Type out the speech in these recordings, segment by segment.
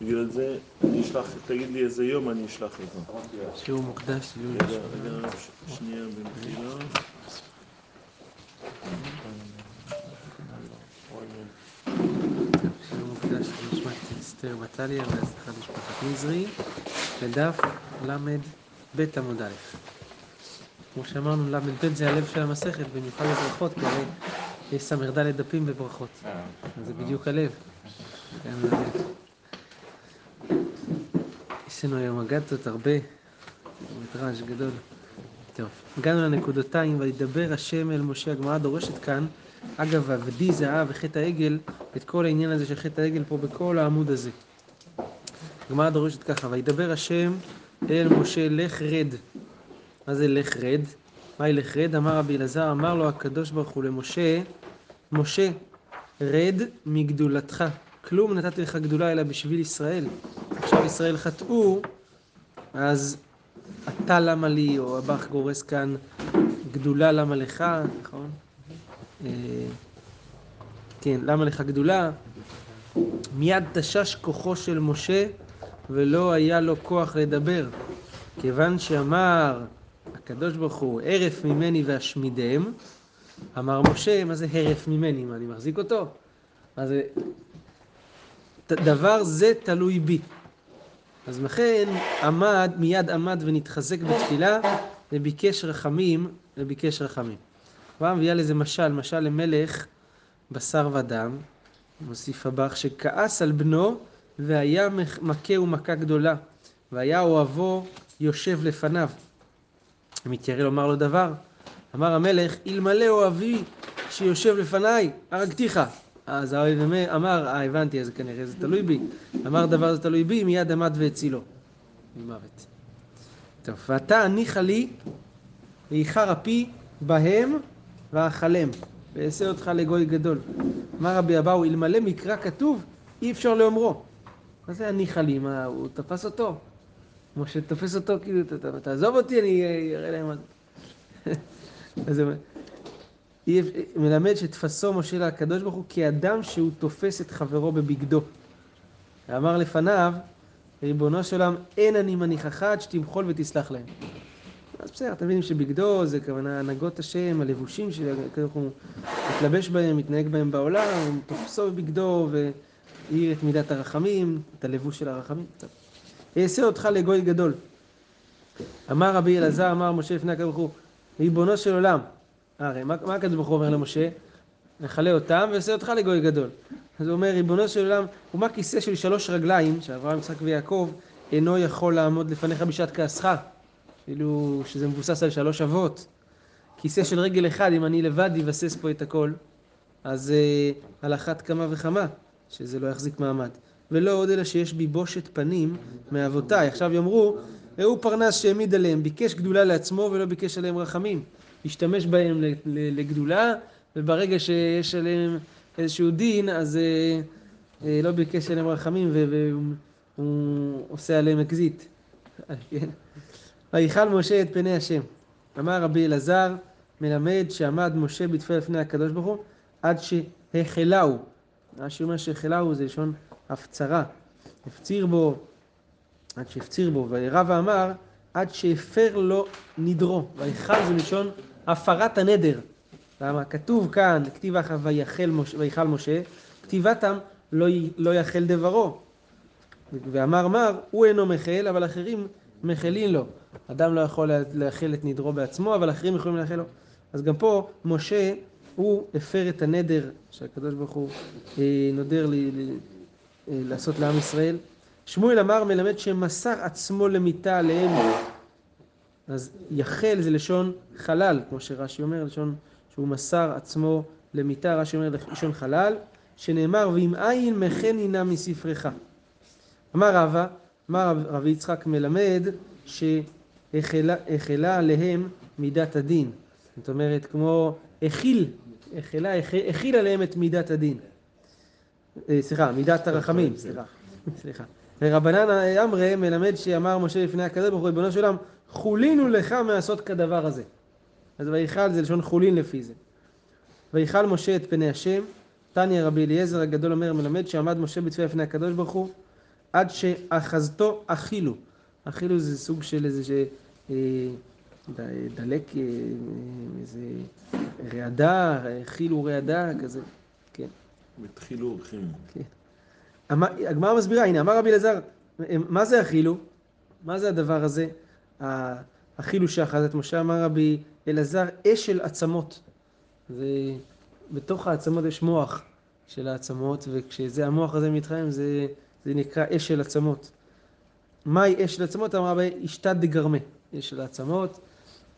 בגלל זה אני אשלח, תגיד לי איזה יום אני אשלח אותו. שיעור מוקדש. רגע, רגע, שנייה במחילה. שיעור מוקדש למשפחת אסתר בטליה והצלחת משפחת נזרי, לדף ל"ב עמוד א'. כמו שאמרנו, ל"ב זה הלב של המסכת, במיוחד בברכות, כי הרי יש ס"ד דפים בברכות. אז זה בדיוק הלב. לנו היום אגדות הרבה, מטראז' גדול. טוב, הגענו לנקודותיים, וידבר השם אל משה, הגמרא דורשת כאן, אגב, עבדי זהב וחטא העגל, את כל העניין הזה של חטא העגל פה בכל העמוד הזה. הגמרא דורשת ככה, וידבר השם אל משה, לך רד. מה זה לך רד? מהי לך רד? אמר רבי אלעזר, אמר לו הקדוש ברוך הוא למשה, משה, רד מגדולתך. כלום נתתי לך גדולה אלא בשביל ישראל. עכשיו ישראל חטאו, אז אתה למה לי, או הבח גורס כאן, גדולה למה לך, נכון? אה, כן, למה לך גדולה? מיד תשש כוחו של משה, ולא היה לו כוח לדבר. כיוון שאמר הקדוש ברוך הוא, הרף ממני ואשמידם, אמר משה, מה זה הרף ממני? מה, אני מחזיק אותו? מה זה... דבר זה תלוי בי. אז לכן עמד, מיד עמד ונתחזק בתפילה, וביקש רחמים, וביקש רחמים. כבר מביאה לזה משל, משל למלך בשר ודם, מוסיף הבך, שכעס על בנו, והיה מכה ומכה גדולה, והיה אוהבו יושב לפניו. מתיירא לומר לו דבר, אמר המלך, אלמלא אוהבי שיושב לפניי, הרגתיך. אז האוהב אמר, אה הבנתי, אז כנראה זה תלוי בי. אמר דבר זה תלוי בי, מיד עמד והצילו. ממוות. טוב, ואתה הניחה לי, ואיחר אפי בהם ואכלם, ואעשה אותך לגוי גדול. אמר רבי אבאו, אלמלא מקרא כתוב, אי אפשר לאומרו. מה זה הניחה לי? מה, הוא תפס אותו? משה תופס אותו, כאילו, תעזוב אותי, אני אה, אראה להם מה זה. מלמד שתפסו משה לקדוש ברוך הוא כאדם שהוא תופס את חברו בבגדו. ואמר לפניו, ריבונו של עולם, אין אני מניחך עד שתמחול ותסלח להם. אז בסדר, אתם מבינים שבגדו זה כוונה הנהגות השם, הלבושים שהקדוש ברוך הוא מתלבש בהם, מתנהג בהם בעולם, תופסו בבגדו והאיר את מידת הרחמים, את הלבוש של הרחמים. אעשה אותך לגוי גדול. אמר רבי אלעזר, אמר משה לפני הקדוש ברוך הוא, ריבונו של עולם. הרי מה, מה הקדוש ברוך הוא אומר למשה? נכלה אותם ואעשה אותך לגוי גדול. אז הוא אומר, ריבונו של עולם, ומה כיסא של שלוש רגליים, שאברהם, יצחק ויעקב, אינו יכול לעמוד לפניך בשעת כעסך? כאילו שזה מבוסס על שלוש אבות. כיסא של רגל אחד, אם אני לבד אבסס פה את הכל, אז אה, על אחת כמה וכמה, שזה לא יחזיק מעמד. ולא עוד אלא שיש בי בושת פנים מאבותיי. עכשיו יאמרו, ראו פרנס שהעמיד עליהם, ביקש גדולה לעצמו ולא ביקש עליהם רחמים. השתמש בהם לגדולה, וברגע שיש עליהם איזשהו דין, אז אה, אה, לא ביקש עליהם רחמים והוא עושה עליהם אקזיט. כן? ויכל משה את פני השם. אמר רבי אלעזר, מלמד שעמד משה בתפילה לפני הקדוש ברוך הוא, עד שהחלהו. רש"י אומר שהחלהו זה לשון הפצרה. הפציר בו, עד שהפציר בו, וירא ואמר, עד שהפר לו נדרו. ויכל זה לשון הפרת הנדר. למה? כתוב כאן, כתיב אחר ויכל משה, כתיבתם לא, י- לא יחל דברו. ואמר מר, הוא אינו מחל, אבל אחרים מחלין לו. אדם לא יכול לה- לאחל את נדרו בעצמו, אבל אחרים יכולים לאחל לו. אז גם פה, משה, הוא הפר את הנדר שהקדוש ברוך הוא אה, נודר לי, לי, אה, לעשות לעם ישראל. שמואל אמר, מלמד שמסר עצמו למיתה עליהם. אז יחל זה לשון חלל, כמו שרש"י אומר, לשון שהוא מסר עצמו למיתה, רש"י אומר לשון חלל, שנאמר, ואם אין מחן הנה מספרך. אמר רבא, אמר רב, רב יצחק מלמד, שהחלה עליהם מידת הדין. זאת אומרת, כמו הכיל, החלה, הכיל עליהם את מידת הדין. אה, סליחה, מידת הרחמים, סליחה. סליחה. ורבנן אמרי מלמד שאמר משה לפני הקדוש ברוך הוא, ריבונו של עולם, חולינו לך מעשות כדבר הזה. אז ויכל זה לשון חולין לפי זה. ויכל משה את פני השם, תניא רבי אליעזר הגדול אומר מלמד שעמד משה בתפילה לפני הקדוש ברוך הוא, עד שאחזתו אכילו. אכילו זה סוג של איזה ש... אה, דלק, אה, איזה רעדה, אכילו רעדה, כזה, כן. התחילו אורחים. כן. הגמרא מסבירה, הנה, אמר רבי אלעזר, מה זה אכילו? מה זה הדבר הזה? ה- אכילו שאחז את משה, אמר רבי אלעזר, אש של עצמות. זה, בתוך העצמות יש מוח של העצמות, וכשזה המוח הזה מתחמם, זה, זה נקרא אש של עצמות. מהי אש של עצמות? אמר רבי, אשתא דגרמה, אש של העצמות.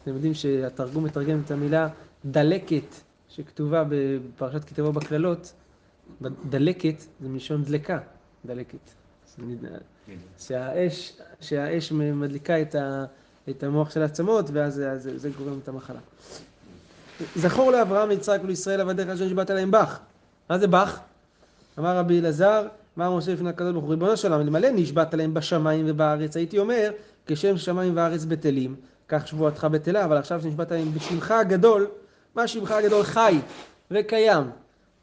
אתם יודעים שהתרגום מתרגם את המילה דלקת, שכתובה בפרשת כתבו בקללות, דלקת זה מלשון דלקה, דלקת. נדע- שהאש, שהאש מדליקה את, ה, את המוח של העצמות, ואז זה, זה, זה גורם את המחלה. זכור לאברהם, ליצחק ולישראל עבדיך אשר נשבעת להם בך. מה זה בך? אמר רבי אלעזר, אמר משה לפני הקדוש ברוך הוא, ריבונו של עולם, אלמלא נשבעת להם בשמיים ובארץ, הייתי אומר, כשם שמיים וארץ בטלים, כך שבועתך בטלה, אבל עכשיו שנשבעת להם בשמך הגדול, מה שמך הגדול חי וקיים,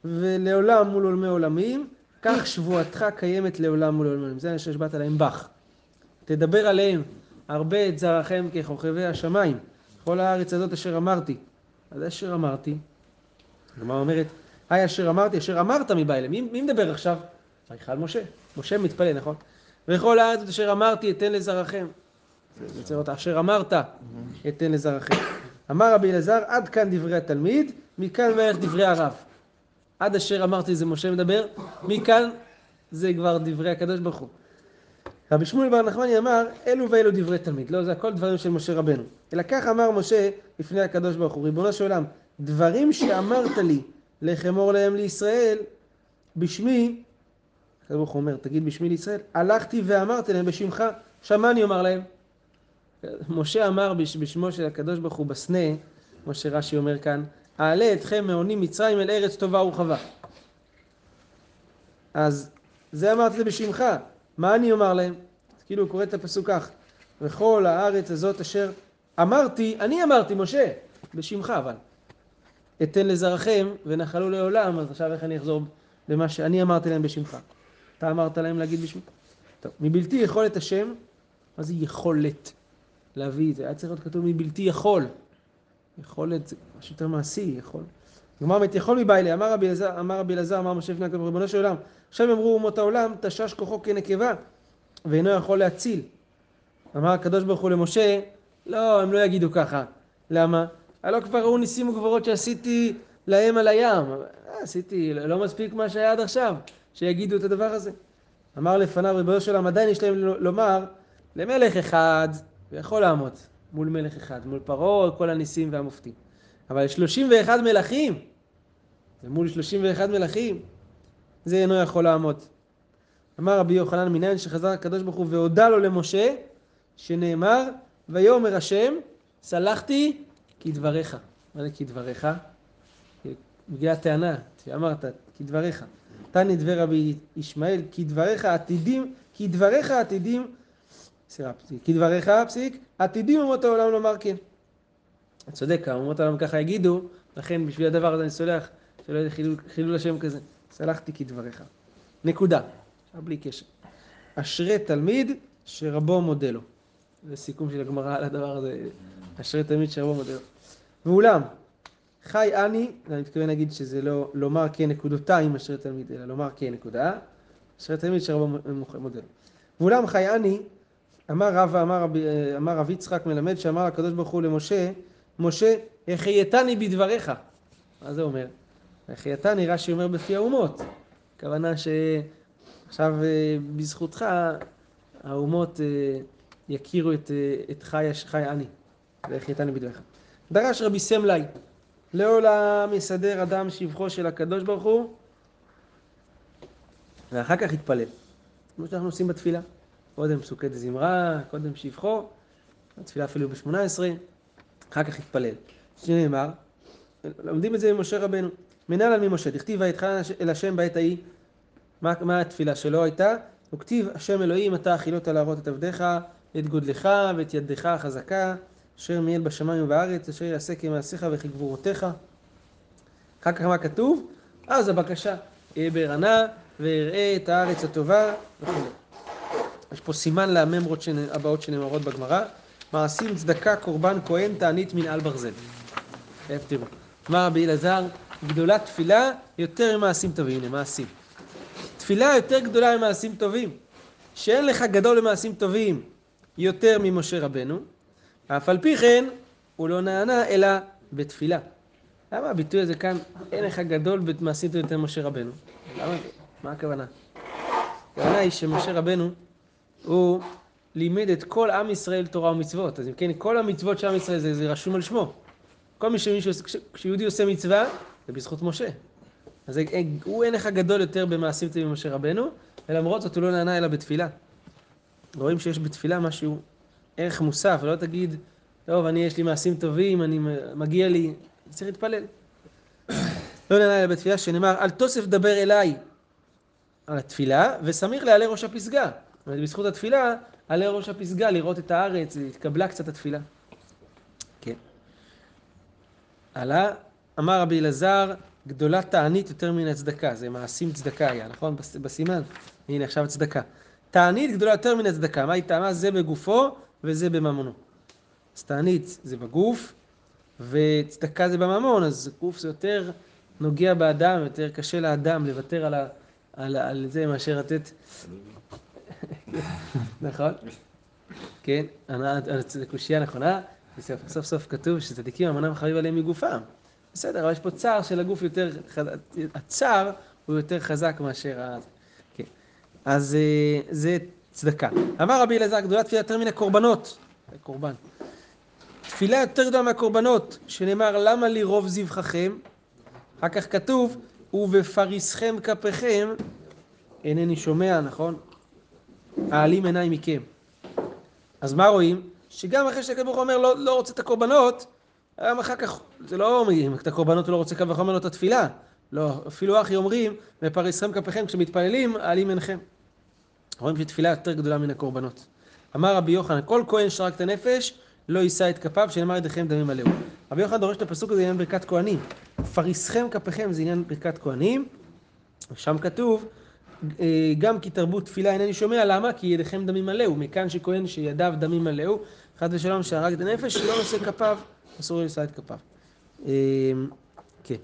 ולעולם מול עולמי עולמים, כך שבועתך קיימת לעולם עולמים. זה מה שנשבעת להם בך. תדבר עליהם הרבה את זרעכם ככוכבי השמיים, כל הארץ הזאת אשר אמרתי. אז אשר אמרתי, הגמרא אומרת, היי אשר אמרתי, אשר אמרת מבא. מי, מי מדבר עכשיו? ויכל משה. משה מתפלל, נכון? וכל הארץ הזאת אשר אמרתי אתן לזרעכם. אשר אמרת אתן לזרעכם. אמר רבי אלעזר, עד כאן דברי התלמיד, מכאן ואילך דברי הרב. עד אשר אמרתי זה משה מדבר, מכאן זה כבר דברי הקדוש ברוך הוא. רבי שמואל בר נחמני אמר, אלו ואלו דברי תלמיד. לא, זה הכל דברים של משה רבנו. אלא כך אמר משה לפני הקדוש ברוך הוא, ריבונו של עולם, דברים שאמרת לי לך אמור להם לישראל, בשמי, הקדוש ברוך הוא אומר, תגיד בשמי לישראל, הלכתי ואמרתי להם בשמך, אני אומר להם? משה אמר בש- בשמו של הקדוש ברוך הוא בסנה, כמו שרש"י אומר כאן, אעלה אתכם מעונים מצרים אל ארץ טובה ורחבה. אז זה אמרתי בשמך, מה אני אומר להם? כאילו הוא קורא את הפסוק כך, וכל הארץ הזאת אשר אמרתי, אני אמרתי משה, בשמך אבל. אתן לזרעכם ונחלו לעולם, אז עכשיו איך אני אחזור למה שאני אמרתי להם בשמך? אתה אמרת להם להגיד בשמך? טוב, מבלתי יכולת השם, מה זה יכולת? להביא את זה, היה צריך להיות כתוב מבלתי יכול. יכולת משהו יותר מעשי, יכול. גמר מת יכול מבעילי, אמר רבי אלעזר, אמר רבי אלעזר, אמר משה לפני הקדוש ריבונו של עולם, עכשיו אמרו אומות העולם, תשש כוחו כנקבה, ואינו יכול להציל. אמר הקדוש ברוך הוא למשה, לא, הם לא יגידו ככה. למה? הלא כבר ראו ניסים וגבורות שעשיתי להם על הים. אה, עשיתי, לא מספיק מה שהיה עד עכשיו, שיגידו את הדבר הזה. אמר לפניו ריבונו של עולם, עדיין יש להם לומר, למלך אחד, ויכול לעמוד מול מלך אחד, מול פרעה, כל הניסים והמופתים. אבל 31 מלכים, ומול 31 מלכים, זה אינו יכול לעמוד. אמר רבי יוחנן מניין שחזר הקדוש ברוך הוא והודה לו למשה, שנאמר, ויאמר השם, סלחתי כדבריך. מה זה כדבריך? מגיעה טענה, שאמרת, כדבריך. תני דבר רבי ישמעאל, כדבריך עתידים, כדבריך עתידים, סליחה, פסיק, כדבריך, פסיק, עתידים אומות העולם לומר כן. אתה צודק, אומות העולם ככה יגידו, לכן בשביל הדבר הזה אני סולח, שלא יהיה חילול, חילול השם כזה. סלחתי כדבריך. נקודה. עכשיו בלי קשר. אשרי תלמיד שרבו מודה לו. זה סיכום של הגמרא על הדבר הזה. אשרי תלמיד שרבו מודה לו. ואולם, חי אני, אני מתכוון להגיד שזה לא לומר כנקודותיים אשרי תלמיד, אלא לומר כנקודה. אשרי תלמיד שרבו מודה לו. ואולם חי אני, אמר רב אמר רבי, אמר רב יצחק מלמד שאמר הקדוש ברוך הוא למשה, משה, החייתני בדבריך. מה זה אומר? החייתני, רש"י אומר בפי האומות. הכוונה שעכשיו אה, בזכותך האומות אה, יכירו את, אה, את חי, חי אני. והחייתני בדבריך. דרש רבי סמלי, לעולם יסדר אדם שבחו של הקדוש ברוך הוא, ואחר כך יתפלל. כמו שאנחנו עושים בתפילה. קודם פסוקי דזמרה, קודם שבחו, התפילה אפילו ב-18, אחר כך התפלל. שנאמר, לומדים את זה ממשה רבנו. מנהל על ממשה, דכתיב ויתחנן אל השם בעת ההיא, מה, מה התפילה שלו הייתה? וכתיב השם אלוהים אתה החילות להראות את עבדיך, את גודלך ואת ידך החזקה, אשר מיעל בשמיים ובארץ, אשר יעשה כמעשיך וכגבורותיך. אחר כך מה כתוב? אז הבקשה, אהיה בערנה ואראה את הארץ הטובה וכו'. יש פה סימן לממרות הבאות שנאמרות בגמרא. מעשים צדקה, קורבן, כהן, תענית, מנעל ברזל. איפה תראו. אמר רבי אלעזר, גדולה תפילה יותר ממעשים טובים. הנה, מעשים. תפילה יותר גדולה ממעשים טובים. שאין לך גדול למעשים טובים יותר ממשה רבנו, אף על פי כן הוא לא נענה אלא בתפילה. למה הביטוי הזה כאן, אין לך גדול במעשים טובים יותר ממשה רבנו? למה? מה הכוונה? הכוונה היא שמשה רבנו, הוא לימד את כל עם ישראל תורה ומצוות. אז אם כן, כל המצוות של עם ישראל זה, זה רשום על שמו. כל מי שמישהו, כשיהודי עושה מצווה, זה בזכות משה. אז הוא אין לך גדול יותר במעשים טובים ממשה רבנו, ולמרות זאת הוא לא נענה אלא בתפילה. רואים שיש בתפילה משהו, ערך מוסף, ולא תגיד, טוב, אני יש לי מעשים טובים, אני מגיע לי, צריך להתפלל. לא נענה אלא בתפילה, שנאמר, אל תוסף דבר אליי על התפילה, וסמיך לעלי ראש הפסגה. זאת אומרת, בזכות התפילה, עלי ראש הפסגה, לראות את הארץ, התקבלה קצת התפילה. כן. עלה, אמר רבי אלעזר, גדולה תענית יותר מן הצדקה, זה מעשים צדקה היה, נכון? בסימן. הנה עכשיו הצדקה. תענית גדולה יותר מן הצדקה, מה היא טעמה? זה בגופו וזה בממונו. אז תענית זה בגוף, וצדקה זה בממון, אז גוף זה יותר נוגע באדם, יותר קשה לאדם לוותר על, ה, על, על זה מאשר לתת... נכון? כן, זו קושייה נכונה, סוף סוף כתוב שצדיקים אמנם חביב עליהם מגופם. בסדר, אבל יש פה צער של הגוף יותר, הצער הוא יותר חזק מאשר ה... כן. אז אה, זה צדקה. אמר רבי אלעזר, גדולה תפילה יותר מן הקורבנות. קורבן. תפילה יותר גדולה מהקורבנות, שנאמר, למה לי רוב זבחכם? אחר כך כתוב, ובפריסכם כפיכם, אינני שומע, נכון? העלים עיניי מכם. אז מה רואים? שגם אחרי שהקדוש ברוך הוא אומר לא, לא רוצה את הקורבנות, גם אחר כך, זה לא אומרים, את הקורבנות הוא לא רוצה קו וחומר לא את התפילה. לא, אפילו אחי אומרים, ופריסכם כפיכם, כשמתפללים, העלים עיניכם. רואים שתפילה יותר גדולה מן הקורבנות. אמר רבי יוחנן, כל כהן שרק את הנפש, לא יישא את כפיו, שנאמר ידיכם דמים מלאו. רבי יוחנן דורש את הפסוק הזה עניין ברכת כהנים. פריסכם כפיכם זה עניין ברכת כהנים. שם כתוב, גם כי תרבות תפילה אינני שומע, למה? כי ידיכם דמים מלאו. מכאן שכהן שידיו דמים מלאו, חד ושלום שהרג את הנפש, לא נושא כפיו, אסור לשא את כפיו. אה, כן.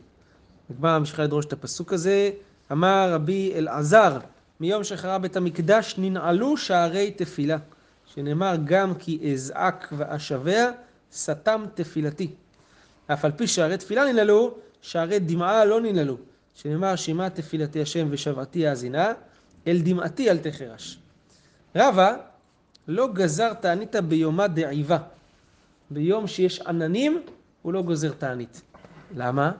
הגמרא ממשיכה לדרוש את הפסוק הזה. אמר רבי אלעזר, מיום שחרב בית המקדש ננעלו שערי תפילה. שנאמר גם כי אזעק ואשבע, סתם תפילתי. אף על פי שערי תפילה ננעלו, שערי דמעה לא ננעלו. שנאמר שמע תפילתי השם ושבעתי האזינה, אל דמעתי אל תחרש. רבה לא גזר תענית ביומה דעיבה. ביום שיש עננים, הוא לא גוזר תענית. למה?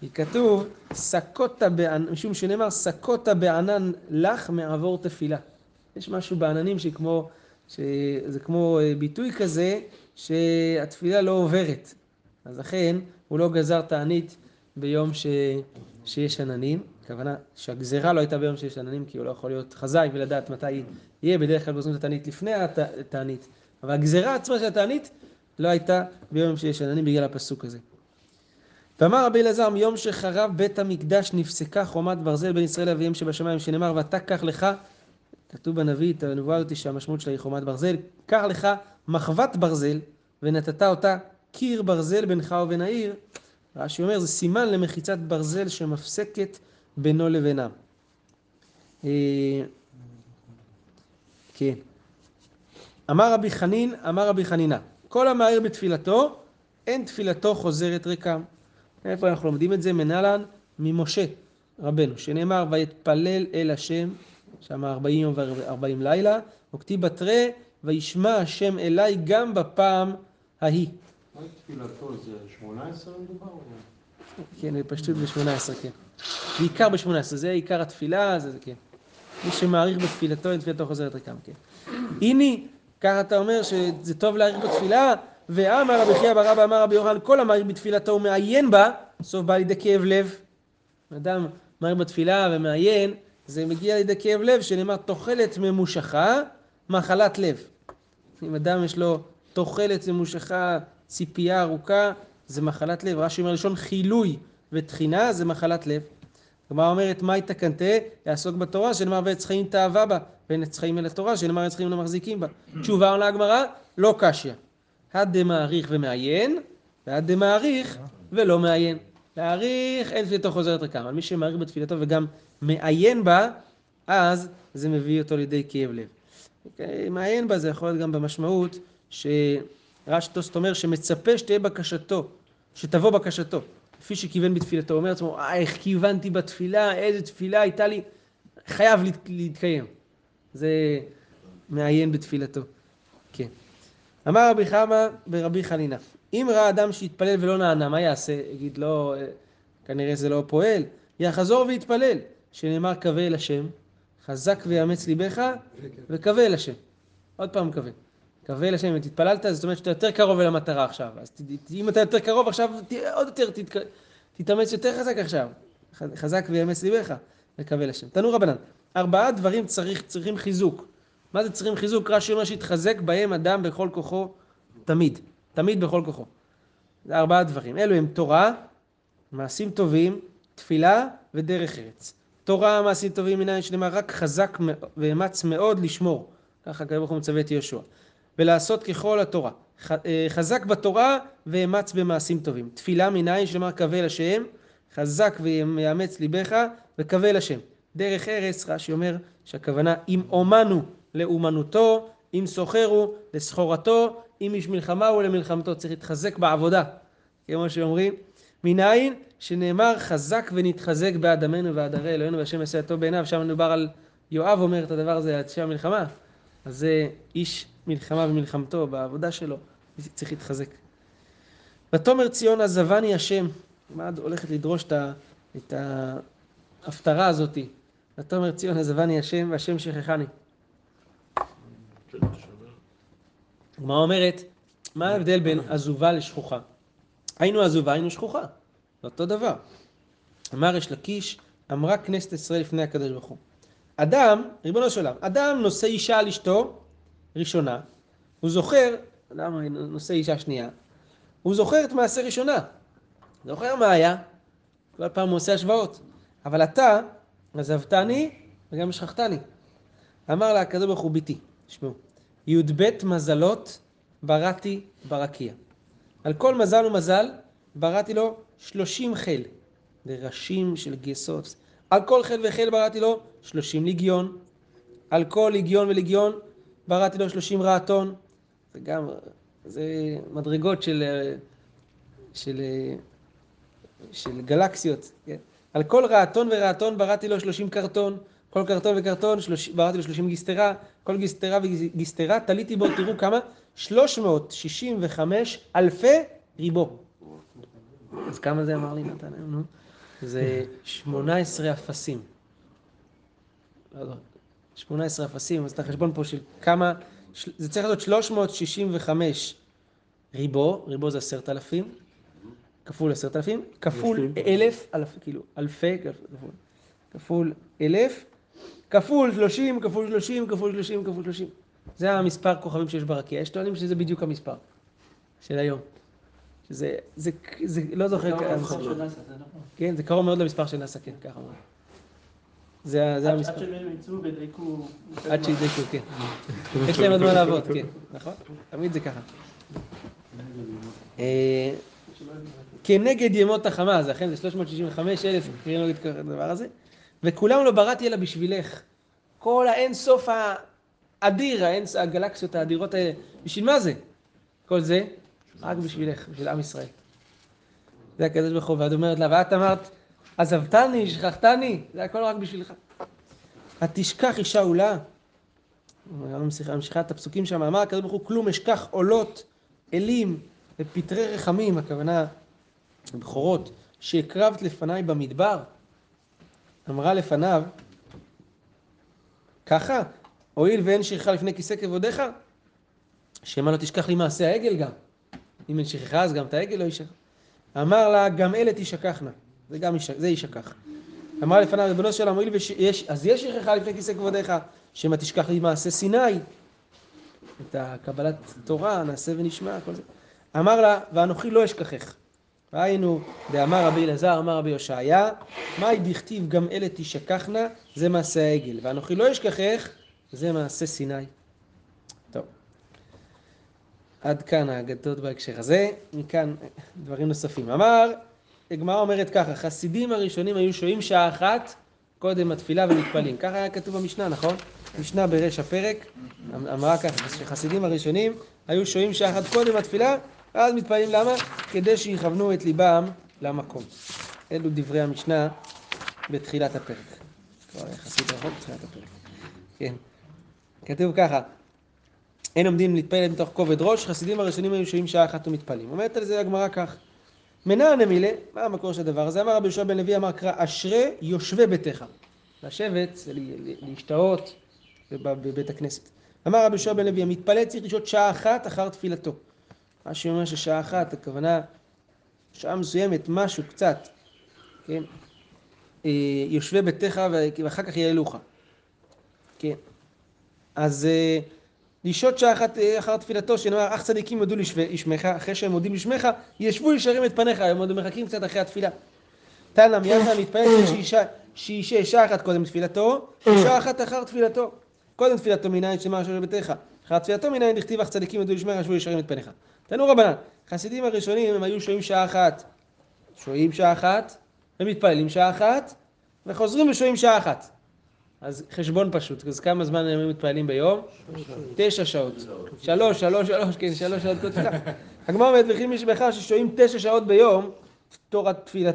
כי כתוב, סקוטה בענן, משום שנאמר, סקוטה בענן לך מעבור תפילה. יש משהו בעננים שכמו, שזה כמו אה, ביטוי כזה, שהתפילה לא עוברת. אז לכן, הוא לא גזר תענית ביום ש... שיש עננים. הכוונה שהגזרה לא הייתה ביום שיש עננים, כי הוא לא יכול להיות חזאי ולדעת מתי יהיה, בדרך כלל את התענית לפני התענית. אבל הגזרה עצמה של התענית לא הייתה ביום שיש עננים בגלל הפסוק הזה. ואמר רבי אלעזר, מיום שחרב בית המקדש נפסקה חומת ברזל בין ישראל לאביהם שבשמיים, שנאמר, ואתה קח לך, כתוב בנביא, את הנבואה הזאת שהמשמעות שלה היא חומת ברזל, קח לך מחבת ברזל, ונתת אותה קיר ברזל בינך ובין העיר. רש"י אומר, זה סימן למחיצת ברזל שמפסקת בינו לבינם. אה, כן. אמר רבי חנין, אמר רבי חנינה, כל המעיר בתפילתו, אין תפילתו חוזרת ריקם. איפה אנחנו לומדים את זה? מנהלן ממשה רבנו, שנאמר ויתפלל אל השם, שם ארבעים יום וארבעים לילה, וכתיב בתרי וישמע השם אליי גם בפעם ההיא. מה תפילתו זה 18 מדובר? כן, בפשטות ב-18, כן. בעיקר ב-18, זה עיקר התפילה, זה כן. מי שמעריך בתפילתו, אין תפילתו חוזרת ריקם, כן. הנה, ככה אתה אומר שזה טוב להעריך בתפילה, ואמר רבי חייא ברבא אמר רבי יוחנן כל המעריך בתפילתו ומעיין בה סוף בא לידי כאב לב. אדם מעריך בתפילה ומעיין זה מגיע לידי כאב לב שנאמר תוחלת ממושכה מחלת לב. אם אדם יש לו תוחלת ממושכה ציפייה ארוכה זה מחלת לב. רש"י אומר לשון חילוי ותחינה זה מחלת לב. כלומר אומרת מה התקנתה? יעסוק בתורה שנאמר ועץ חיים תאווה בה בין עץ חיים אל התורה, שנאמר עץ חיים לא מחזיקים בה. תשובה עונה הגמרא, לא קשיא. עד דמעריך ומעיין, ועד דמעריך ולא מעיין. להעריך אין תפילתו חוזרת ריקם, אבל מי שמעריך בתפילתו וגם מעיין בה, אז זה מביא אותו לידי כאב לב. אוקיי, מעיין בה זה יכול להיות גם במשמעות שרש"י טוסט אומר שמצפה שתהיה בקשתו, שתבוא בקשתו, כפי שכיוון בתפילתו. הוא אומר לעצמו, אה, איך כיוונתי בתפילה, איזה תפילה הייתה לי, חייב להת- להתקיים. זה מעיין בתפילתו. כן. אמר רבי חמא ברבי חנינא, אם ראה אדם שהתפלל ולא נענה, מה יעשה? יגיד לו, "אה, כנראה זה לא פועל, יחזור ויתפלל, שנאמר קווה אל השם, חזק ויאמץ ליבך וקווה אל השם. עוד פעם קווה. קווה אל השם, אם התפללת, זאת אומרת שאתה יותר קרוב אל המטרה עכשיו. אז אם אתה יותר קרוב עכשיו, עוד יותר תתאמץ יותר חזק עכשיו. חזק ויאמץ ליבך וקווה אל השם. תנו רבנן, ארבעה דברים צריך, צריכים חיזוק. מה זה צריכים חיזוק? רש"י אומר שיתחזק בהם אדם בכל כוחו תמיד. תמיד בכל כוחו. זה ארבעה דברים. אלו הם תורה, מעשים טובים, תפילה ודרך ארץ. תורה, מעשים טובים, מנין שנאמר רק חזק ואמץ מאוד לשמור. ככה הקדוש ברוך הוא מצווה את יהושע. ולעשות ככל התורה. אה, חזק בתורה ואמץ במעשים טובים. תפילה מנין שנאמר קווה אל השם, חזק ויאמץ ליבך וקווה אל השם. דרך ארץ, רש"י אומר שהכוונה אם אומנו לאומנותו, אם סוחרו לסחורתו, אם איש מלחמה הוא למלחמתו. צריך להתחזק בעבודה, כמו שאומרים. מנין שנאמר חזק ונתחזק ועד ערי אלוהינו והשם יעשה הטוב בעיניו. שם מדובר על יואב אומר את הדבר הזה שם המלחמה. אז זה איש מלחמה במלחמתו, בעבודה שלו, צריך להתחזק. ותאמר ציון עזבני השם, מה הולכת לדרוש את ההפטרה הזאתי? ותאמר ציון עזבני השם והשם שכחני. הגמרא אומרת, מה ההבדל בין עזובה לשכוחה? היינו עזובה, היינו שכוחה. זה אותו דבר. אמר יש לקיש, אמרה כנסת ישראל לפני הקדוש ברוך הוא. אדם, ריבונו של עולם, אדם נושא אישה על אשתו ראשונה, הוא זוכר, אדם נושא אישה שנייה, הוא זוכר את מעשה ראשונה. זוכר מה היה? כל פעם הוא עושה השוואות. אבל אתה עזבתני וגם שכחתני. אמר לה הקדוש ברוך הוא ביתי, תשמעו, י"ב מזלות בראתי ברקיע. על כל מזל ומזל בראתי לו שלושים חיל, וראשים של גייסות. על כל חיל וחיל בראתי לו שלושים ליגיון. על כל ליגיון וליגיון בראתי לו שלושים רעתון. זה גם, זה מדרגות של, של, של גלקסיות. כן? על כל רעתון ורעתון בראתי לו שלושים קרטון. כל קרטון וקרטון שלוש, בראתי לו שלושים גיסטרה. כל גיסטרה וגיסטרה תליתי בו, תראו כמה, 365 אלפי ריבו. אז כמה זה אמר לי נתן היום, נו? זה 18 אפסים. לא, לא. 18 אפסים, אז את החשבון פה של כמה, זה צריך להיות 365 ריבו, ריבו זה עשרת אלפים, כפול עשרת אלפים, כפול אלפים. אלף, אלף, כאילו, אלפי, כפול, כפול אלף, כפול שלושים, כפול שלושים, כפול שלושים, כפול שלושים. זה המספר כוכבים שיש ברקיע. יש טוענים שזה בדיוק המספר של היום. שזה, זה, זה, לא זוכר, כמה- כן, זה קרוב מאוד למספר של נאסא, כן, ככה אומרים. זה, זה המספר. עד שהם יצאו וידייקו. עד שידקו, כן. יש להם עוד מה לעבוד, כן, נכון? תמיד זה ככה. אה, כנגד ימות החמה, זה אכן זה 365 אלף קריאים נגד הדבר הזה, וכולם לא בראתי אלא בשבילך. כל האין סוף האדיר, האין הגלקסיות האדירות האלה, בשביל מה זה? כל זה רק בשבילך, בשביל עם ישראל. זה הקדוש ברוך הוא, ואת אומרת לה, ואת אמרת, עזבתני, שכחתני, זה הכל רק בשבילך. התשכח אישה עולה. ממשיכה את הפסוקים שם, אמר הקדוש ברוך הוא, כלום אשכח עולות, אלים ופטרי רחמים, הכוונה בכורות, שהקרבת לפניי במדבר. אמרה לפניו, ככה, הואיל ואין שכחה לפני כיסא כבודיך, שמא לא תשכח לי מעשה העגל גם. אם אין שכחה אז גם את העגל לא יישכח. אמר לה, גם אלה תשכחנה. זה גם זה יישכח. אמרה לפניו, ריבונו של עולם, אז יש שכחה לפני כיסא כבודיך, שמא תשכח לי מעשה סיני. את הקבלת תורה, נעשה ונשמע, כל זה. אמר לה, ואנוכי לא אשכחך. היינו, דאמר רבי אלעזר, אמר רבי הושעיה, מאי דכתיב גם אלה תשכחנה, זה מעשה העגל. ואנוכי לא אשכחך, זה מעשה סיני. עד כאן האגדות בהקשר הזה, מכאן דברים נוספים. אמר, הגמרא אומרת ככה, חסידים הראשונים היו שוהים שעה אחת קודם התפילה ומתפללים. ככה היה כתוב במשנה, נכון? משנה בריש הפרק אמרה ככה, שחסידים הראשונים היו שוהים שעה אחת קודם התפילה, ואז מתפללים למה? כדי שיכוונו את ליבם למקום. אלו דברי המשנה בתחילת הפרק. כבר יחסית רחוק בתחילת הפרק. כן. כתוב ככה, אין עומדים להתפלל מתוך כובד ראש, חסידים הראשונים היו שוהים שעה אחת ומתפללים. אומרת על זה הגמרא כך, מנע נמילה, מה המקור של הדבר הזה? אמר רבי יהושע בן לוי, אמר קרא, אשרי יושבי ביתך. לשבת להשתאות בבית הכנסת. אמר רבי יהושע בן לוי, המתפלל צריך לשהות שעה אחת אחר תפילתו. מה שאומר ששעה אחת, הכוונה, שעה מסוימת, משהו קצת, כן? אה, יושבי ביתך ואחר כך יעלוך. כן. אז אה, לשהות שעה אחת אה, אחר תפילתו, שנאמר, אך צדיקים יודו לשמך, אחרי שהם מודים לשמך, ישבו ישרים את פניך, הם עוד מחכים קצת אחרי התפילה. תנא מיד מתפלל שישי שעה אחת קודם תפילתו, ושעה אחת אחר תפילתו. קודם תפילתו מנין שמע אשר ביתך, אחר תפילתו מנין דכתיב אך צדיקים יודו לשמך, ישבו ישרים את פניך. תנו רבנן, חסידים הראשונים הם היו שוהים שעה אחת, שוהים שעה אחת, ומתפללים שעה אחת, וחוזרים ושוהים שעה אחת. אז חשבון פשוט, אז כמה זמן הם מתפללים ביום? תשע שעות. שלוש, שלוש, שלוש, כן, שלוש שעות כל תפילה. הגמרא אומרת, וכי מי שבכלל ששוהים תשע שעות ביום,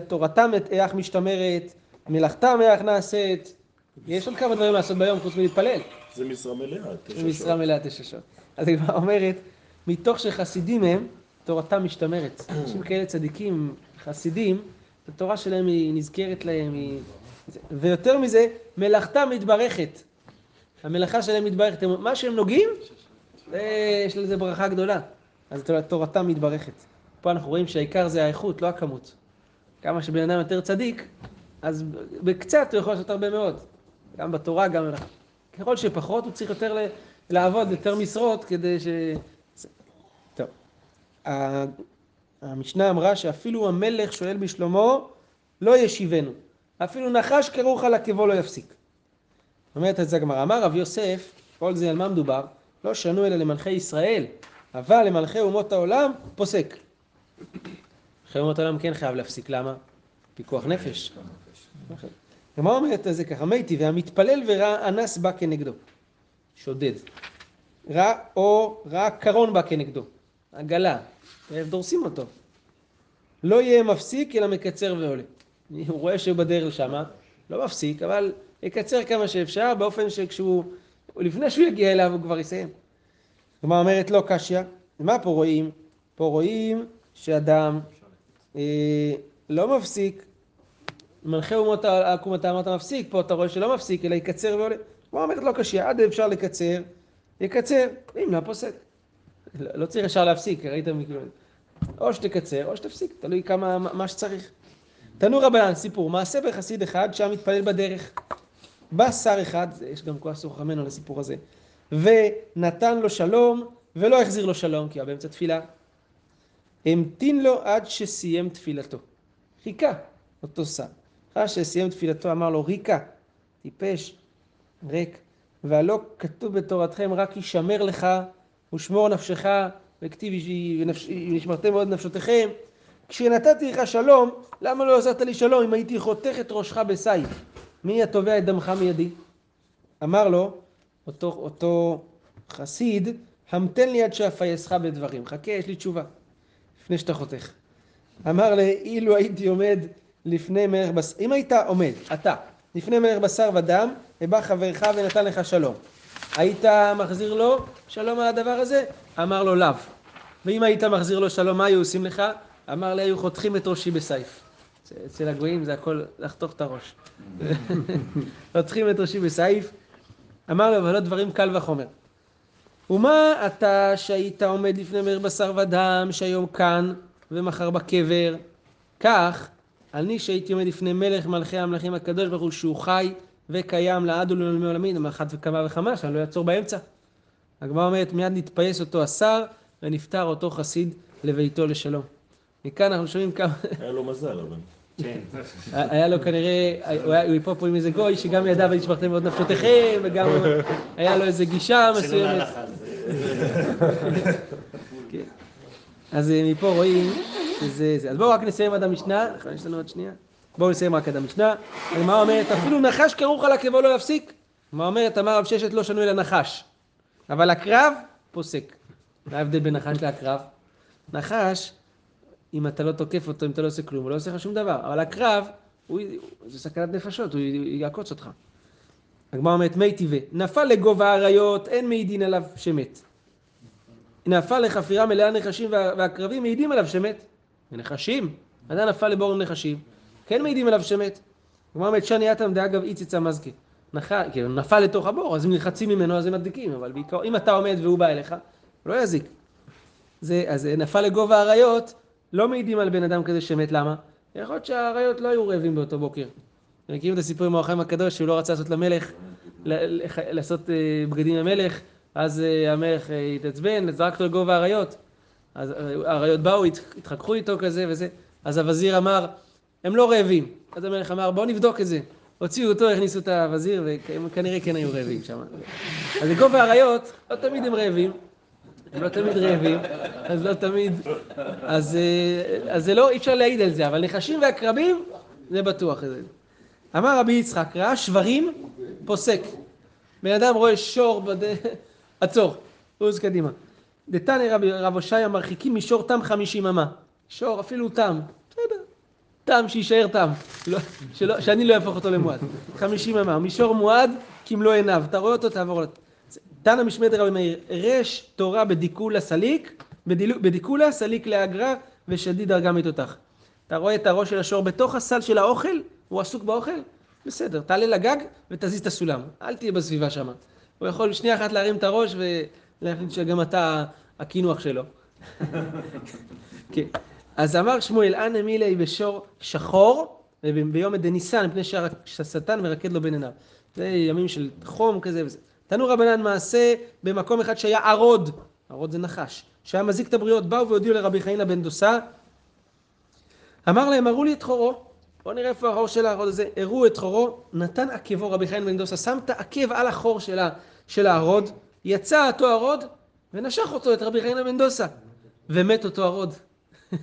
תורתם איך משתמרת, מלאכתם איך נעשית. יש עוד כמה דברים לעשות ביום חוץ מלהתפלל. זה משרה מלאה, תשע שעות. זה משרה מלאה, תשע שעות. אז הגמרא אומרת, מתוך שחסידים הם, תורתם משתמרת. אנשים כאלה צדיקים, חסידים, התורה שלהם היא נזכרת להם, היא... ויותר מזה, מלאכתה מתברכת. המלאכה שלהם מתברכת. מה שהם נוגעים, יש לזה ברכה גדולה. אז תורתם מתברכת. פה אנחנו רואים שהעיקר זה האיכות, לא הכמות. כמה שבן אדם יותר צדיק, אז בקצת הוא יכול לעשות הרבה מאוד. גם בתורה, גם... ככל שפחות, הוא צריך יותר לעבוד, יותר משרות, כדי ש... טוב. המשנה אמרה שאפילו המלך שואל בשלמה, לא ישיבנו. אפילו נחש כרוך על עקבו לא יפסיק. אומרת את זה הגמרא. אמר רב יוסף, כל זה על מה מדובר? לא שנו אלא למלכי ישראל, אבל למלכי אומות העולם פוסק. מלכי אומות העולם כן חייב להפסיק, למה? פיקוח נפש. הגמרא אומרת את זה ככה, מתי והמתפלל ורע אנס בא כנגדו. שודד. רע או רע קרון בא כנגדו. עגלה. דורסים אותו. לא יהיה מפסיק אלא מקצר ועולה. הוא רואה שהוא בדרך לשם, לא מפסיק, אבל יקצר כמה שאפשר, באופן שכשהוא, לפני שהוא יגיע אליו הוא כבר יסיים. כלומר אומרת לא קשיא, מה פה רואים? פה רואים שאדם אה, לא מפסיק, מנחה אומות עקומתה אמרת מפסיק, פה אתה רואה שלא מפסיק, אלא יקצר ועולה. כלומר אומרת לא קשיא, עד אפשר לקצר, יקצר, אם לא פוסק. לא, לא צריך ישר להפסיק, ראיתם? או שתקצר או שתפסיק, תלוי כמה, מה שצריך. תנו רבנן, סיפור, מעשה בחסיד אחד שהיה מתפלל בדרך. בא שר אחד, יש גם כוח סוך רמנו לסיפור הזה, ונתן לו שלום, ולא החזיר לו שלום, כי היה באמצע תפילה. המתין לו עד שסיים תפילתו. חיכה, אותו שר. אחרי שסיים תפילתו אמר לו, ריקה, טיפש, ריק, והלא כתוב בתורתכם רק ישמר לך ושמור נפשך וכתיב ונשמרתם מאוד נפשותיכם כשנתתי לך שלום, למה לא עשרת לי שלום אם הייתי חותך את ראשך בסייף? מי התובע את דמך מידי? אמר לו, אותו, אותו חסיד, המתן לי עד שאפייסך בדברים. חכה, יש לי תשובה. לפני שאתה חותך. אמר לי, אילו הייתי עומד לפני מלך בשר, אם היית עומד, אתה, לפני מלך בשר ודם, ובא חברך ונתן לך שלום. היית מחזיר לו שלום על הדבר הזה? אמר לו לאו. ואם היית מחזיר לו שלום, מה היו עושים לך? אמר לי, היו חותכים את ראשי בסייף. אצל הגויים זה הכל לחתוך את הראש. חותכים את ראשי בסייף. אמר לו, אבל לא דברים קל וחומר. ומה אתה שהיית עומד לפני מאיר בשר ודם, שהיום כאן ומחר בקבר? כך, אני שהייתי עומד לפני מלך מלכי המלכים הקדוש ברוך הוא, שהוא חי וקיים לעד ולעולמי עולמים, אחת וכמה וכמה, שאני לא אעצור באמצע. הגמרא אומרת, מיד נתפייס אותו השר, ונפטר אותו חסיד לביתו לשלום. מכאן אנחנו שומעים כמה... היה לו מזל, אבל. כן. היה לו כנראה, הוא היה- יפה פה עם איזה גוי שגם ידע ונשמרתם מאוד נפשותיכם, וגם היה לו איזה גישה מסוימת. כן. אז אה, מפה רואים שזה זה. אז בואו רק נסיים עד המשנה, נכון, יש לנו עוד שנייה. בואו נסיים רק עד המשנה. הגמרא אומרת, אפילו נחש כרוך על עקבו לא יפסיק. הגמרא אומרת, אמר רב ששת לא שנוי לנחש. אבל הקרב פוסק. מה ההבדל בין נחש לעקרב? נחש, אם אתה לא תוקף אותו, אם אתה לא עושה כלום, הוא לא עושה לך שום דבר. אבל הקרב, הוא, זה סכנת נפשות, הוא יעקוץ אותך. הגמרא אומרת, מי טבעי, נפל לגובה האריות, אין מעידין עליו שמת. נפל לחפירה מלאה נחשים וה- והעקרבים מעידים עליו שמת. ונחשים, אדם נפל לבור נחשים, כן מעידים עליו שמת. הגמרא אומרת, שני אטם דאגב איציצה מזקה. נח... כאילו, נפל לתוך הבור, אז אם נלחצים ממנו אז הם מדליקים, אבל בעיקר, אם אתה עומד והוא בא אליך, לא יזיק. זה, אז נפל לגובה האריות, לא מעידים על בן אדם כזה שמת, למה? יכול להיות שהאריות לא היו רעבים באותו בוקר. אתם מכירים את הסיפור עם האור החיים הקדוש, שהוא לא רצה לעשות למלך, לעשות אה, בגדים למלך, אז אה, המלך אה, התעצבן, זרק אותו לגובה האריות. אז האריות באו, הת- התחככו איתו כזה וזה, אז הווזיר אמר, הם לא רעבים. אז המלך אמר, בואו נבדוק את זה. הוציאו אותו, הכניסו את הווזיר, וכנראה כן היו רעבים שם. אז לגובה האריות, לא תמיד הם רעבים. הם לא תמיד רעבים, אז לא תמיד, אז, אה, אז זה לא, אי אפשר להעיד על זה, אבל נחשים ועקרבים, זה בטוח. אמר רבי יצחק, ראה שברים, פוסק. בן אדם רואה שור, בד... עצור, עוז קדימה. דתניא רבי רב הושעיה מרחיקים משור תם חמישים אמה. שור, אפילו תם, בסדר. תם שיישאר תם, לא, שלא, שאני לא אהפוך אותו למועד. חמישים אמה, מישור מועד כמלוא עיניו, אתה רואה אותו, תעבור. תנא משמד רבי מאיר, רש תורה בדיקולה סליק, בדיקולה סליק לאגרה ושדיד הרגה מתותח. אתה רואה את הראש של השור בתוך הסל של האוכל, הוא עסוק באוכל, בסדר, תעלה לגג ותזיז את הסולם, אל תהיה בסביבה שם. הוא יכול שנייה אחת להרים את הראש ולהחליט שגם אתה הקינוח שלו. כן. אז אמר שמואל, אנא מילי בשור שחור, וביום דניסן, מפני שהשטן מרקד לו בין עיניו. זה ימים של חום כזה וזה. תנו רבנן מעשה במקום אחד שהיה ערוד, ערוד זה נחש, שהיה מזיק את הבריות, באו והודיעו לרבי חנינא בן דוסה, אמר להם, הראו לי את חורו. בואו נראה איפה החור של הערוד הזה. הראו את חורו, נתן עקבו רבי חנין בן דוסה, שם את העקב על החור של, ה, של הערוד, יצא אותו ערוד ונשך אותו, את רבי חנין בן דוסה. ומת אותו ערוד.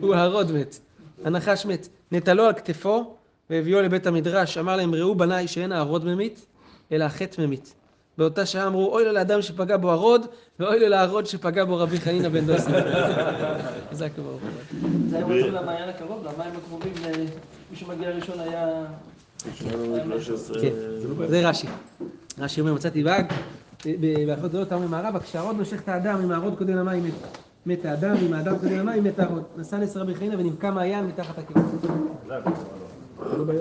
הוא הערוד מת. הנחש מת. נטלו על כתפו והביאו לבית המדרש. אמר להם, ראו בניי שאין הערוד ממית, אלא החטא ממית. באותה שעה אמרו, אוי לו לאדם שפגע בו ערוד, ואוי לו לערוד שפגע בו רבי חנינא בן דוסה. חזק וברוך. זה היה מתאים למעיין הקרוב, למים הקרובים, אה, מי שמגיע ראשון היה... כן, זה רש"י. רש"י אומר, מצאתי באג, באחות גדולות אמר מערבה, כשהערוד נושך את האדם, אם הערוד קודם למים מת. מת האדם, אם האדם קודם למים מת הערוד. נסע נס רבי חנינא ונבקע מעיין מתחת הכיוון.